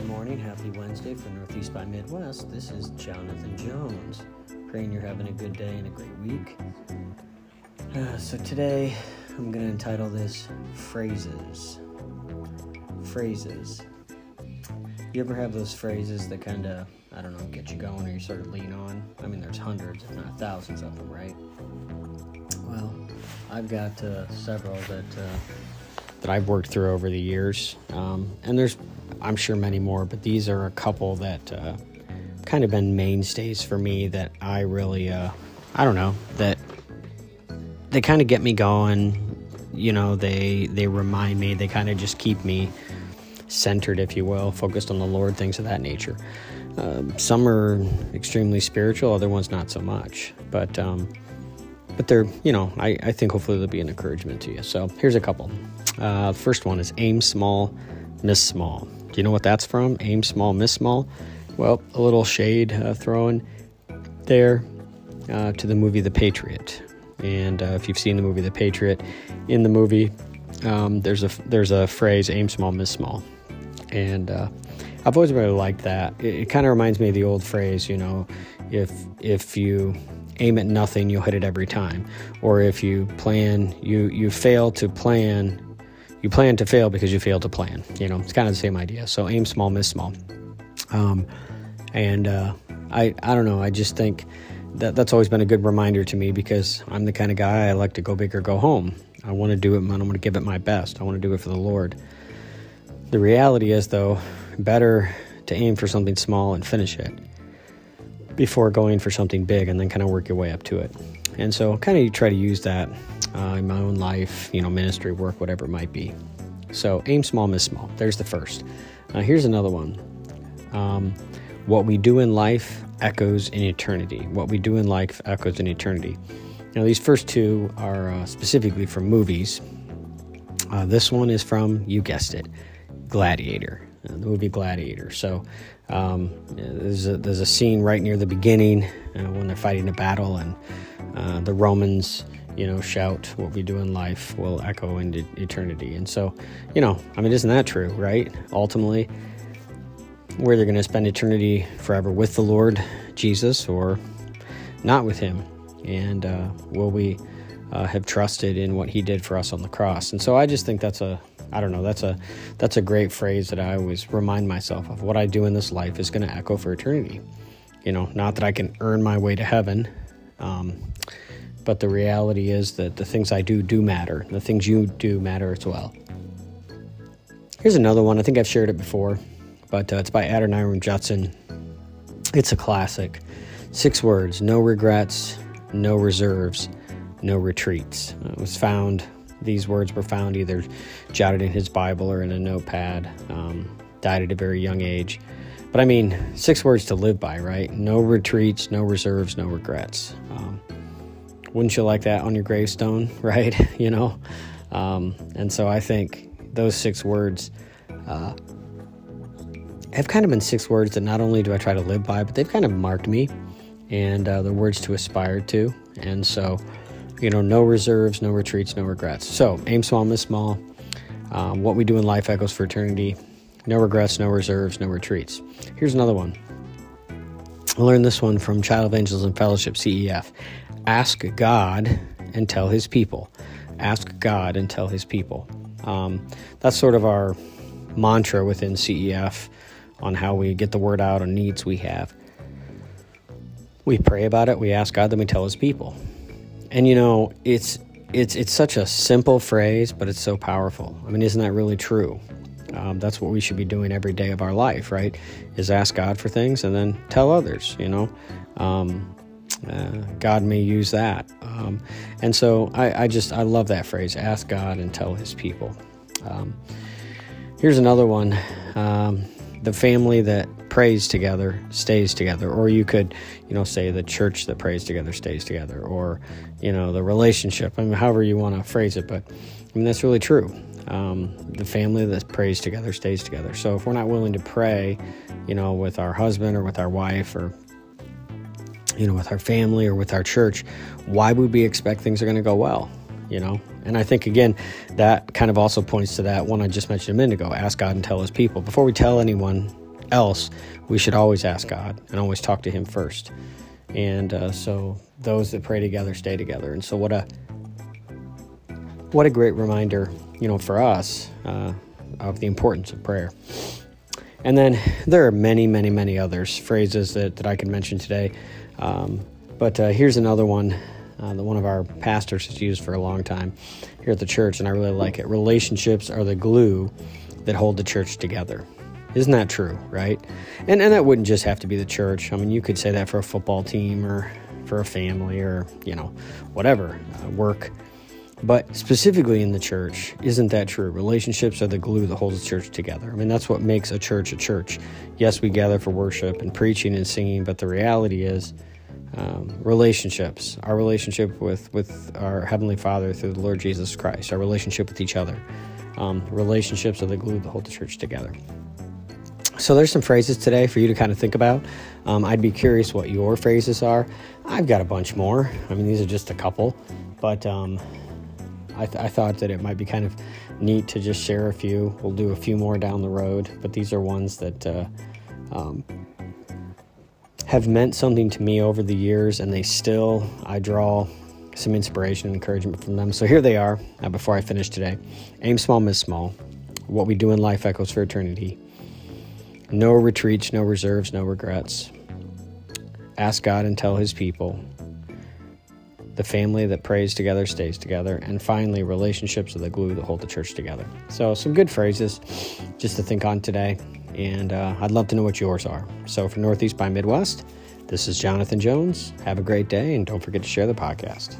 good morning. Happy Wednesday for Northeast by Midwest. This is Jonathan Jones. Praying you're having a good day and a great week. Uh, so, today I'm going to entitle this Phrases. Phrases. You ever have those phrases that kind of, I don't know, get you going or you sort of lean on? I mean, there's hundreds, if not thousands of them, right? Well, I've got uh, several that. Uh, that I've worked through over the years, um, and there's I'm sure many more, but these are a couple that uh, kind of been mainstays for me that I really, uh, I don't know, that they kind of get me going. You know, they they remind me. They kind of just keep me centered, if you will, focused on the Lord, things of that nature. Um, some are extremely spiritual, other ones not so much. But um, but they're you know I, I think hopefully they'll be an encouragement to you. So here's a couple. Uh, first one is aim small, miss small. Do you know what that's from? Aim small, miss small. Well, a little shade uh, thrown there uh, to the movie The Patriot. And uh, if you've seen the movie The Patriot, in the movie um, there's a there's a phrase "aim small, miss small," and uh, I've always really liked that. It, it kind of reminds me of the old phrase, you know, if if you aim at nothing, you'll hit it every time, or if you plan, you you fail to plan you plan to fail because you fail to plan. You know, it's kind of the same idea. So aim small, miss small. Um, and uh, I, I don't know. I just think that that's always been a good reminder to me because I'm the kind of guy I like to go big or go home. I want to do it, I want to give it my best. I want to do it for the Lord. The reality is, though, better to aim for something small and finish it before going for something big and then kind of work your way up to it. And so, kind of try to use that uh, in my own life, you know, ministry work, whatever it might be. So, aim small, miss small. There's the first. Uh, here's another one. Um, what we do in life echoes in eternity. What we do in life echoes in eternity. Now, these first two are uh, specifically from movies. Uh, this one is from, you guessed it, Gladiator, uh, the movie Gladiator. So, um, there's, a, there's a scene right near the beginning uh, when they're fighting a battle, and uh, the Romans you know, shout what we do in life will echo into eternity. And so, you know, I mean, isn't that true, right? Ultimately, where they're going to spend eternity forever with the Lord Jesus or not with Him. And uh, will we uh, have trusted in what He did for us on the cross? And so I just think that's a, I don't know, that's a, that's a great phrase that I always remind myself of. What I do in this life is going to echo for eternity. You know, not that I can earn my way to heaven. Um, but the reality is that the things I do do matter. The things you do matter as well. Here's another one. I think I've shared it before, but uh, it's by Adoniram Judson. It's a classic. Six words no regrets, no reserves, no retreats. It was found, these words were found either jotted in his Bible or in a notepad. Um, died at a very young age. But I mean, six words to live by, right? No retreats, no reserves, no regrets. Um, wouldn't you like that on your gravestone, right? you know? Um, and so I think those six words uh, have kind of been six words that not only do I try to live by, but they've kind of marked me and uh, the words to aspire to. And so, you know, no reserves, no retreats, no regrets. So, aim small, miss small. Um, what we do in life echoes for eternity. No regrets, no reserves, no retreats. Here's another one. I learned this one from Child Evangelism Fellowship, CEF. Ask God and tell his people. Ask God and tell his people. Um, that's sort of our mantra within CEF on how we get the word out on needs we have. We pray about it, we ask God, then we tell his people. And you know, it's it's it's such a simple phrase, but it's so powerful. I mean, isn't that really true? Um, that's what we should be doing every day of our life, right? Is ask God for things and then tell others. You know, um, uh, God may use that. Um, and so I, I, just I love that phrase: ask God and tell His people. Um, here's another one: um, the family that prays together stays together, or you could, you know, say the church that prays together stays together, or you know, the relationship. I mean, however you want to phrase it, but I mean that's really true. Um, the family that prays together stays together. So if we're not willing to pray, you know, with our husband or with our wife or you know with our family or with our church, why would we expect things are going to go well? You know, and I think again that kind of also points to that one I just mentioned a minute ago: ask God and tell His people. Before we tell anyone else, we should always ask God and always talk to Him first. And uh, so those that pray together stay together. And so what a what a great reminder, you know, for us uh, of the importance of prayer. And then there are many, many, many others phrases that, that I can mention today. Um, but uh, here's another one uh, that one of our pastors has used for a long time here at the church, and I really like it. Relationships are the glue that hold the church together. Isn't that true, right? And and that wouldn't just have to be the church. I mean, you could say that for a football team or for a family or you know, whatever uh, work. But specifically in the church, isn't that true? Relationships are the glue that holds the church together. I mean, that's what makes a church a church. Yes, we gather for worship and preaching and singing, but the reality is um, relationships, our relationship with, with our Heavenly Father through the Lord Jesus Christ, our relationship with each other. Um, relationships are the glue that hold the church together. So there's some phrases today for you to kind of think about. Um, I'd be curious what your phrases are. I've got a bunch more. I mean, these are just a couple, but um, I, th- I, thought that it might be kind of neat to just share a few. We'll do a few more down the road, but these are ones that uh, um, have meant something to me over the years, and they still, I draw some inspiration and encouragement from them. So here they are uh, before I finish today Aim small, miss small. What we do in life echoes for eternity. No retreats, no reserves, no regrets. Ask God and tell His people. The family that prays together stays together. And finally, relationships are the glue that hold the church together. So, some good phrases just to think on today and uh, I'd love to know what yours are. So, for Northeast by Midwest, this is Jonathan Jones. Have a great day, and don't forget to share the podcast.